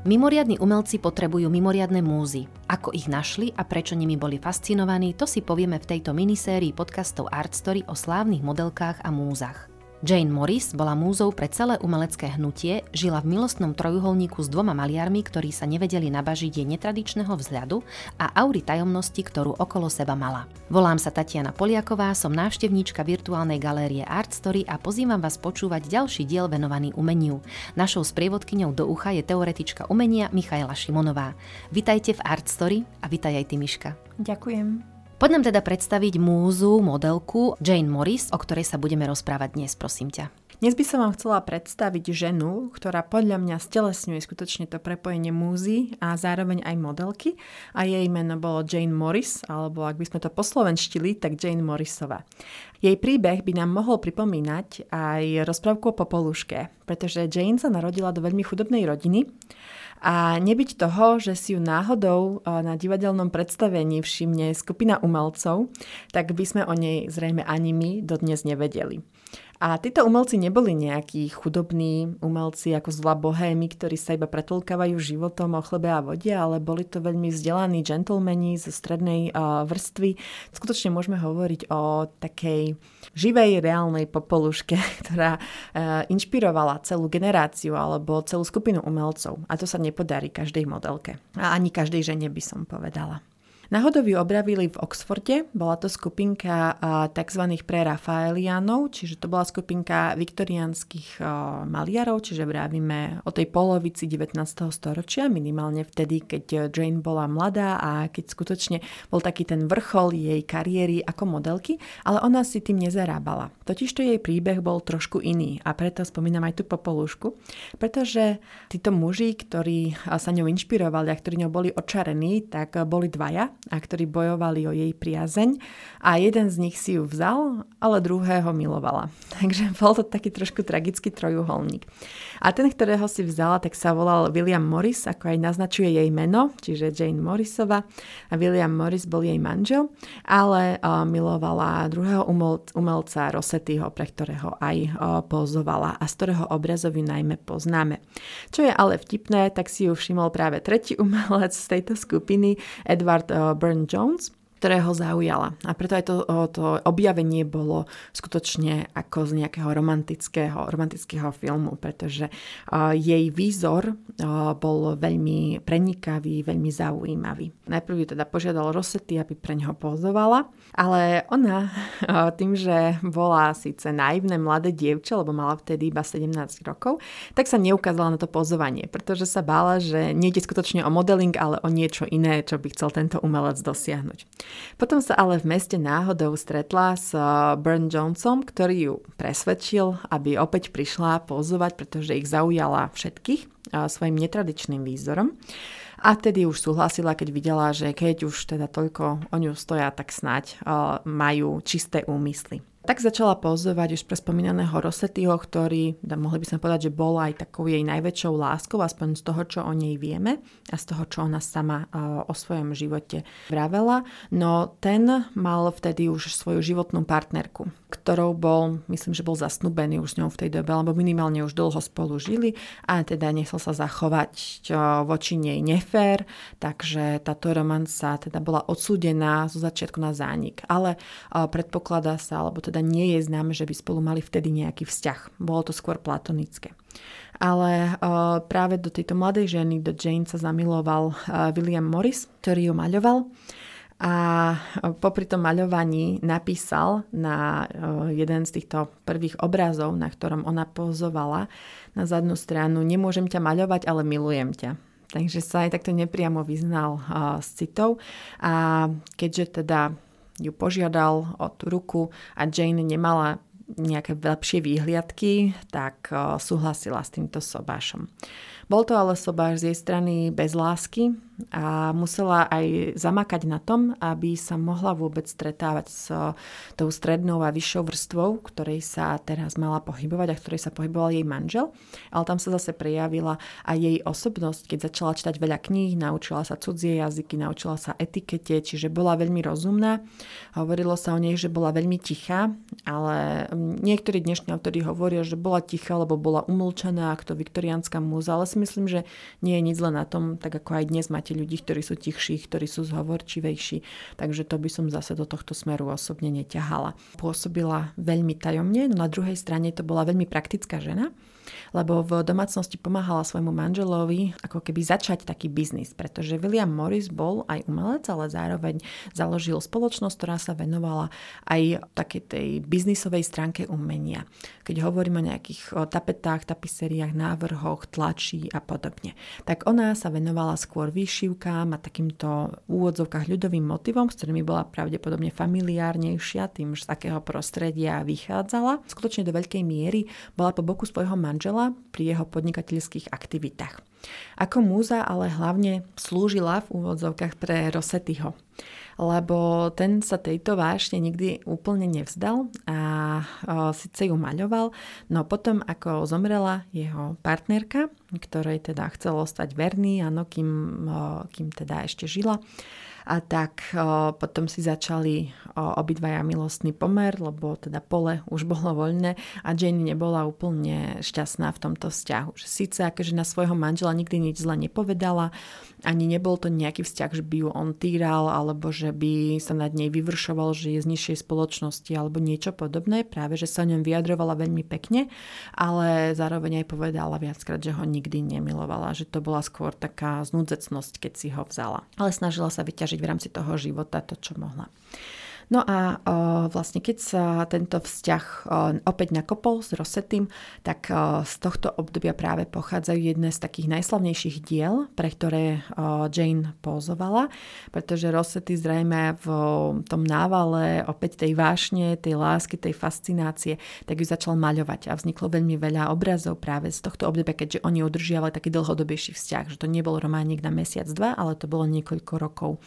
Mimoriadní umelci potrebujú mimoriadne múzy. Ako ich našli a prečo nimi boli fascinovaní, to si povieme v tejto minisérii podcastov Art Story o slávnych modelkách a múzach. Jane Morris bola múzou pre celé umelecké hnutie, žila v milostnom trojuholníku s dvoma maliarmi, ktorí sa nevedeli nabažiť jej netradičného vzhľadu a aury tajomnosti, ktorú okolo seba mala. Volám sa Tatiana Poliaková, som návštevníčka virtuálnej galérie Art Story a pozývam vás počúvať ďalší diel venovaný umeniu. Našou sprievodkyňou do ucha je teoretička umenia Michaela Šimonová. Vitajte v Art Story a vitaj aj ty Miška. Ďakujem. Poď nám teda predstaviť múzu, modelku Jane Morris, o ktorej sa budeme rozprávať dnes, prosím ťa. Dnes by som vám chcela predstaviť ženu, ktorá podľa mňa stelesňuje skutočne to prepojenie múzy a zároveň aj modelky. A jej meno bolo Jane Morris, alebo ak by sme to poslovenštili, tak Jane Morrisová. Jej príbeh by nám mohol pripomínať aj rozprávku o Popoluške, pretože Jane sa narodila do veľmi chudobnej rodiny a nebyť toho, že si ju náhodou na divadelnom predstavení všimne skupina umelcov, tak by sme o nej zrejme ani my dodnes nevedeli. A títo umelci neboli nejakí chudobní umelci ako zlá bohémy, ktorí sa iba pretolkávajú životom o chlebe a vode, ale boli to veľmi vzdelaní gentlemani zo strednej uh, vrstvy. Skutočne môžeme hovoriť o takej živej, reálnej popoluške, ktorá uh, inšpirovala celú generáciu alebo celú skupinu umelcov. A to sa nepodarí každej modelke. A ani každej žene by som povedala. Náhodou ju objavili v Oxforde, bola to skupinka tzv. prerafaelianov, čiže to bola skupinka viktoriánskych maliarov, čiže vravíme o tej polovici 19. storočia, minimálne vtedy, keď Jane bola mladá a keď skutočne bol taký ten vrchol jej kariéry ako modelky, ale ona si tým nezarábala. Totižto jej príbeh bol trošku iný a preto spomínam aj tú popolúšku, pretože títo muži, ktorí sa ňou inšpirovali a ktorí ňou boli očarení, tak boli dvaja a ktorí bojovali o jej priazeň a jeden z nich si ju vzal, ale druhého milovala. Takže bol to taký trošku tragický trojuholník. A ten, ktorého si vzala, tak sa volal William Morris, ako aj naznačuje jej meno, čiže Jane Morrisova. A William Morris bol jej manžel, ale uh, milovala druhého umel- umelca Rossettiho, pre ktorého aj uh, pozovala a z ktorého obrazov ju najmä poznáme. Čo je ale vtipné, tak si ju všimol práve tretí umelec z tejto skupiny, Edward uh, Burne Jones. Ktorého zaujala. A preto aj to, to objavenie bolo skutočne ako z nejakého romantického, romantického filmu, pretože jej výzor bol veľmi prenikavý, veľmi zaujímavý. Najprv ju teda požiadal Rossetti, aby pre neho pozovala, ale ona tým, že bola síce naivné mladé dievča, lebo mala vtedy iba 17 rokov, tak sa neukázala na to pozovanie, pretože sa bála, že nejde skutočne o modeling, ale o niečo iné, čo by chcel tento umelec dosiahnuť. Potom sa ale v meste náhodou stretla s eh, Burn Johnsonom, ktorý ju presvedčil, aby opäť prišla pozovať, pretože ich zaujala všetkých eh, svojim netradičným výzorom. A tedy už súhlasila, keď videla, že keď už teda toľko o ňu stoja, tak snáď uh, majú čisté úmysly. Tak začala pozovať už pre spomínaného Rossettiho, ktorý, mohli by sme povedať, že bol aj takou jej najväčšou láskou, aspoň z toho, čo o nej vieme a z toho, čo ona sama uh, o svojom živote vravela. No ten mal vtedy už svoju životnú partnerku, ktorou bol, myslím, že bol zasnúbený už s ňou v tej dobe, alebo minimálne už dlho spolu žili a teda nechcel sa zachovať uh, voči nej nefér, takže táto romanca teda bola odsúdená zo začiatku na zánik. Ale uh, predpokladá sa, alebo teda nie je známe, že by spolu mali vtedy nejaký vzťah. Bolo to skôr platonické. Ale uh, práve do tejto mladej ženy, do Jane sa zamiloval uh, William Morris, ktorý ju maľoval a popri tom maľovaní napísal na jeden z týchto prvých obrazov, na ktorom ona pozovala na zadnú stranu Nemôžem ťa maľovať, ale milujem ťa. Takže sa aj takto nepriamo vyznal s citou. A keďže teda ju požiadal o tú ruku a Jane nemala nejaké lepšie výhliadky, tak súhlasila s týmto sobášom. Bol to ale sobáš z jej strany bez lásky, a musela aj zamakať na tom, aby sa mohla vôbec stretávať s tou strednou a vyššou vrstvou, ktorej sa teraz mala pohybovať a ktorej sa pohyboval jej manžel. Ale tam sa zase prejavila aj jej osobnosť, keď začala čítať veľa kníh, naučila sa cudzie jazyky, naučila sa etikete, čiže bola veľmi rozumná. Hovorilo sa o nej, že bola veľmi tichá, ale mm, niektorí dnešní autori hovoria, že bola tichá, lebo bola umlčaná ako to viktoriánska múza, ale si myslím, že nie je nič zle na tom, tak ako aj dnes máte ľudí, ktorí sú tichší, ktorí sú zhovorčivejší, takže to by som zase do tohto smeru osobne neťahala. Pôsobila veľmi tajomne, no na druhej strane to bola veľmi praktická žena, lebo v domácnosti pomáhala svojmu manželovi ako keby začať taký biznis, pretože William Morris bol aj umelec, ale zároveň založil spoločnosť, ktorá sa venovala aj takej tej biznisovej stránke umenia. Keď hovoríme o nejakých tapetách, tapiseriách, návrhoch, tlačí a podobne. Tak ona sa venovala skôr výšivkám a takýmto úvodzovkách ľudovým motivom, s ktorými bola pravdepodobne familiárnejšia, tým, z takého prostredia vychádzala. Skutočne do veľkej miery bola po boku svojho manžela manžela pri jeho podnikateľských aktivitách. Ako múza ale hlavne slúžila v úvodzovkách pre Rosettyho, lebo ten sa tejto vášne nikdy úplne nevzdal a o, síce ju maľoval, no potom ako zomrela jeho partnerka, ktorej teda chcel ostať verný, áno, kým, kým teda ešte žila, a tak potom si začali o, obidvaja milostný pomer, lebo teda pole už bolo voľné a Jane nebola úplne šťastná v tomto vzťahu. Že síce akože na svojho manžela nikdy nič zle nepovedala, ani nebol to nejaký vzťah, že by ju on týral, alebo že by sa nad nej vyvršoval, že je z nižšej spoločnosti alebo niečo podobné. Práve, že sa o ňom vyjadrovala veľmi pekne, ale zároveň aj povedala viackrát, že ho nikdy nemilovala, že to bola skôr taká znúdzecnosť, keď si ho vzala. Ale snažila sa vyťažiť v rámci toho života to, čo mohla. No a vlastne keď sa tento vzťah opäť nakopol s Rosetým, tak z tohto obdobia práve pochádzajú jedné z takých najslavnejších diel, pre ktoré Jane pózovala, pretože Rosety zrejme v tom návale opäť tej vášne, tej lásky, tej fascinácie, tak ju začal maľovať. A vzniklo veľmi veľa obrazov práve z tohto obdobia, keďže oni udržiavali taký dlhodobejší vzťah, že to nebol románik na mesiac, dva, ale to bolo niekoľko rokov,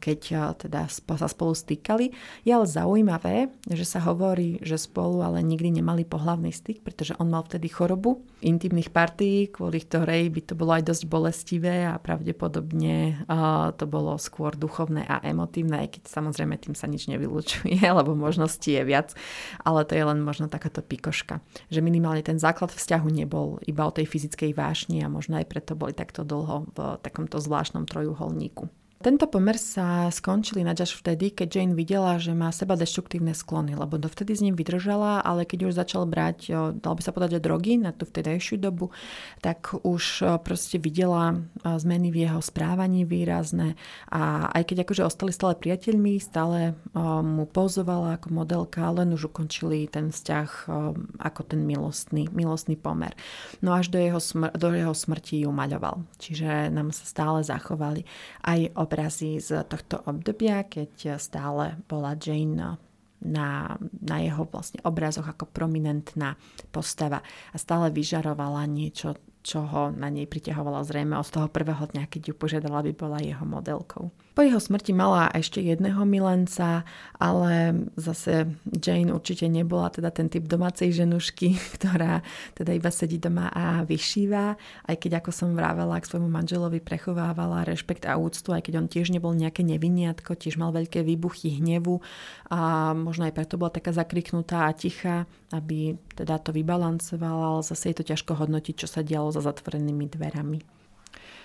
keď teda sa spolu stýkali týkali. Je ale zaujímavé, že sa hovorí, že spolu ale nikdy nemali pohlavný styk, pretože on mal vtedy chorobu intimných partí, kvôli ktorej by to bolo aj dosť bolestivé a pravdepodobne uh, to bolo skôr duchovné a emotívne, aj keď samozrejme tým sa nič nevylučuje, lebo možností je viac, ale to je len možno takáto pikoška. Že minimálne ten základ vzťahu nebol iba o tej fyzickej vášni a možno aj preto boli takto dlho v takomto zvláštnom trojuholníku. Tento pomer sa skončil ináč až vtedy, keď Jane videla, že má seba deštruktívne sklony, lebo dovtedy s ním vydržala, ale keď už začal brať, dal by sa povedať, drogy na tú vtedajšiu dobu, tak už proste videla zmeny v jeho správaní výrazné a aj keď akože ostali stále priateľmi, stále mu pozovala ako modelka, len už ukončili ten vzťah ako ten milostný, milostný pomer. No až do jeho, smr- do jeho smrti ju maľoval. Čiže nám sa stále zachovali aj obrazy z tohto obdobia, keď stále bola Jane na, na jeho vlastne obrazoch ako prominentná postava a stále vyžarovala niečo, čo ho na nej priťahovalo zrejme od toho prvého dňa, keď ju požiadala, aby bola jeho modelkou. Po jeho smrti mala ešte jedného milenca, ale zase Jane určite nebola teda ten typ domácej ženušky, ktorá teda iba sedí doma a vyšíva, aj keď ako som vravela, k svojmu manželovi prechovávala rešpekt a úctu, aj keď on tiež nebol nejaké neviniatko, tiež mal veľké výbuchy hnevu a možno aj preto bola taká zakriknutá a tichá, aby teda to vybalancovala, ale zase je to ťažko hodnotiť, čo sa dialo za zatvorenými dverami.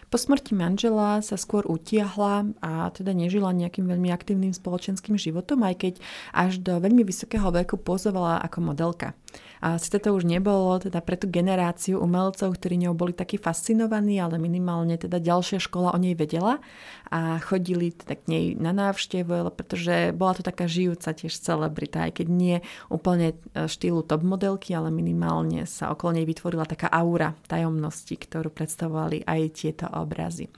Po smrti manžela sa skôr utiahla a teda nežila nejakým veľmi aktívnym spoločenským životom, aj keď až do veľmi vysokého veku pozovala ako modelka. A sice to už nebolo teda pre tú generáciu umelcov, ktorí ňou boli takí fascinovaní, ale minimálne teda ďalšia škola o nej vedela a chodili teda k nej na návštevu, pretože bola to taká žijúca tiež celebrita, aj keď nie úplne e, štýlu top modelky, ale minimálne sa okolo nej vytvorila taká aura tajomnosti, ktorú predstavovali aj tieto obrazy.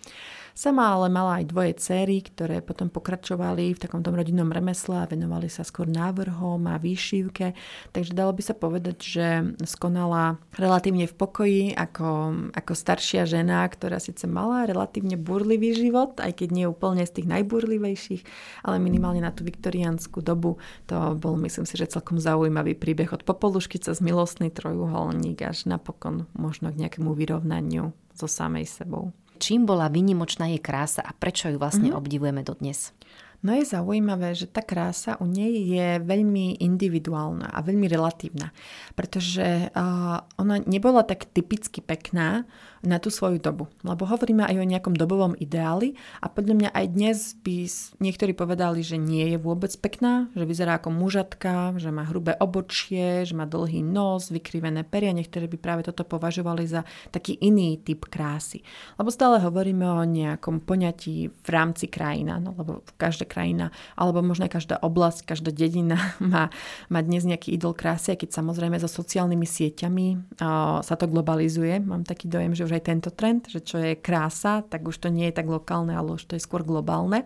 Sama ale mala aj dvoje céry, ktoré potom pokračovali v takom tom rodinnom remesle a venovali sa skôr návrhom a výšivke. Takže dalo by sa povedať, že skonala relatívne v pokoji ako, ako staršia žena, ktorá síce mala relatívne burlivý život, aj keď nie úplne z tých najburlivejších, ale minimálne na tú viktoriánsku dobu to bol, myslím si, že celkom zaujímavý príbeh od popolušky cez milostný trojuholník až napokon možno k nejakému vyrovnaniu so samej sebou čím bola vynimočná jej krása a prečo ju vlastne mm-hmm. obdivujeme dodnes? No je zaujímavé, že tá krása u nej je veľmi individuálna a veľmi relatívna, pretože uh, ona nebola tak typicky pekná, na tú svoju dobu. Lebo hovoríme aj o nejakom dobovom ideáli a podľa mňa aj dnes by niektorí povedali, že nie je vôbec pekná, že vyzerá ako mužatka, že má hrubé obočie, že má dlhý nos, vykrivené peria. Niektorí by práve toto považovali za taký iný typ krásy. Lebo stále hovoríme o nejakom poňatí v rámci krajina, no, lebo každá krajina, alebo možno aj každá oblasť, každá dedina má, má dnes nejaký idol krásy, keď samozrejme so sociálnymi sieťami o, sa to globalizuje. Mám taký dojem, že už aj tento trend, že čo je krása, tak už to nie je tak lokálne, ale už to je skôr globálne.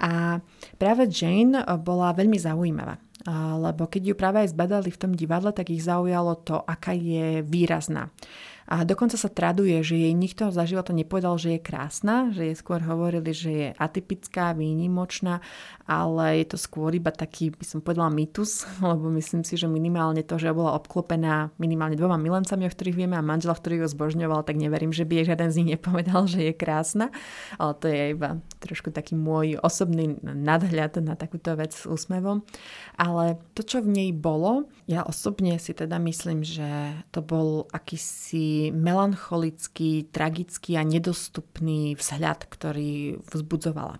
A práve Jane bola veľmi zaujímavá lebo keď ju práve aj zbadali v tom divadle, tak ich zaujalo to, aká je výrazná. A dokonca sa traduje, že jej nikto za života nepovedal, že je krásna, že jej skôr hovorili, že je atypická, výnimočná, ale je to skôr iba taký, by som povedala, mýtus, lebo myslím si, že minimálne to, že bola obklopená minimálne dvoma milencami, o ktorých vieme, a manžela, ktorý ju zbožňoval, tak neverím, že by jej žiaden z nich nepovedal, že je krásna. Ale to je iba trošku taký môj osobný nadhľad na takúto vec s úsmevom. Ale to, čo v nej bolo, ja osobne si teda myslím, že to bol akýsi melancholický, tragický a nedostupný vzhľad, ktorý vzbudzovala.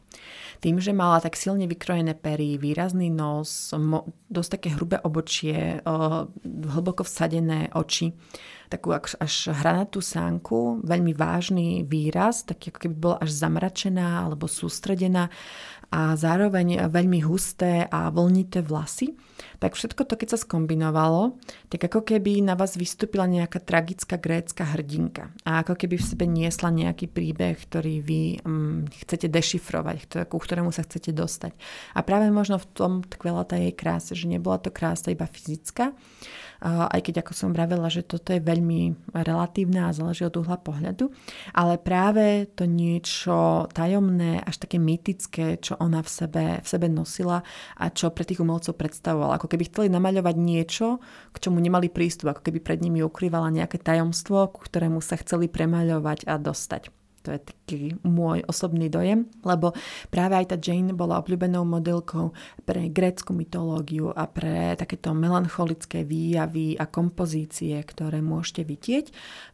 Tým, že mala tak silne vykrojené pery, výrazný nos, mo- dosť také hrubé obočie, o, hlboko vsadené oči, takú až, až hranatú sánku, veľmi vážny výraz, tak ako keby bola až zamračená alebo sústredená a zároveň veľmi husté a vlnité vlasy, tak všetko to, keď sa skombinovalo, tak ako keby na vás vystúpila nejaká tragická grécka hrdinka. A ako keby v sebe niesla nejaký príbeh, ktorý vy um, chcete dešifrovať, ku ktorému sa chcete dostať. A práve možno v tom tkvela tá jej krása, že nebola to krása iba fyzická, aj keď ako som vravela, že toto je veľmi relatívne a záleží od uhla pohľadu, ale práve to niečo tajomné, až také mytické, čo ona v sebe, v sebe nosila a čo pre tých umelcov predstavovala. Ako keby chceli namaľovať niečo, k čomu nemali prístup, ako keby pred nimi ukrývala nejaké tajomstvo, ku ktorému sa chceli premaľovať a dostať. To je taký môj osobný dojem, lebo práve aj tá Jane bola obľúbenou modelkou pre grécku mytológiu a pre takéto melancholické výjavy a kompozície, ktoré môžete vidieť,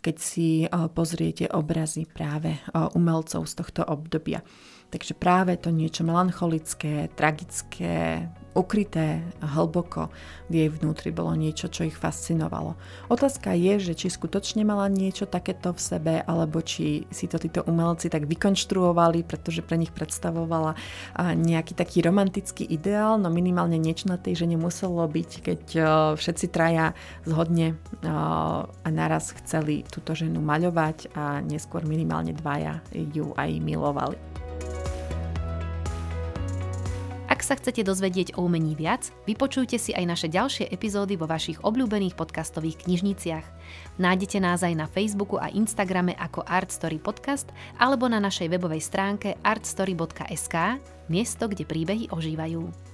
keď si pozriete obrazy práve umelcov z tohto obdobia. Takže práve to niečo melancholické, tragické, ukryté hlboko v jej vnútri bolo niečo, čo ich fascinovalo. Otázka je, že či skutočne mala niečo takéto v sebe, alebo či si to títo umelci tak vykonštruovali, pretože pre nich predstavovala nejaký taký romantický ideál, no minimálne niečo na tej žene muselo byť, keď všetci traja zhodne a naraz chceli túto ženu maľovať a neskôr minimálne dvaja ju aj milovali. Sa chcete dozvedieť o umení viac, vypočujte si aj naše ďalšie epizódy vo vašich obľúbených podcastových knižniciach. Nájdete nás aj na Facebooku a Instagrame ako Artstory Podcast alebo na našej webovej stránke artstory.sk, miesto, kde príbehy ožívajú.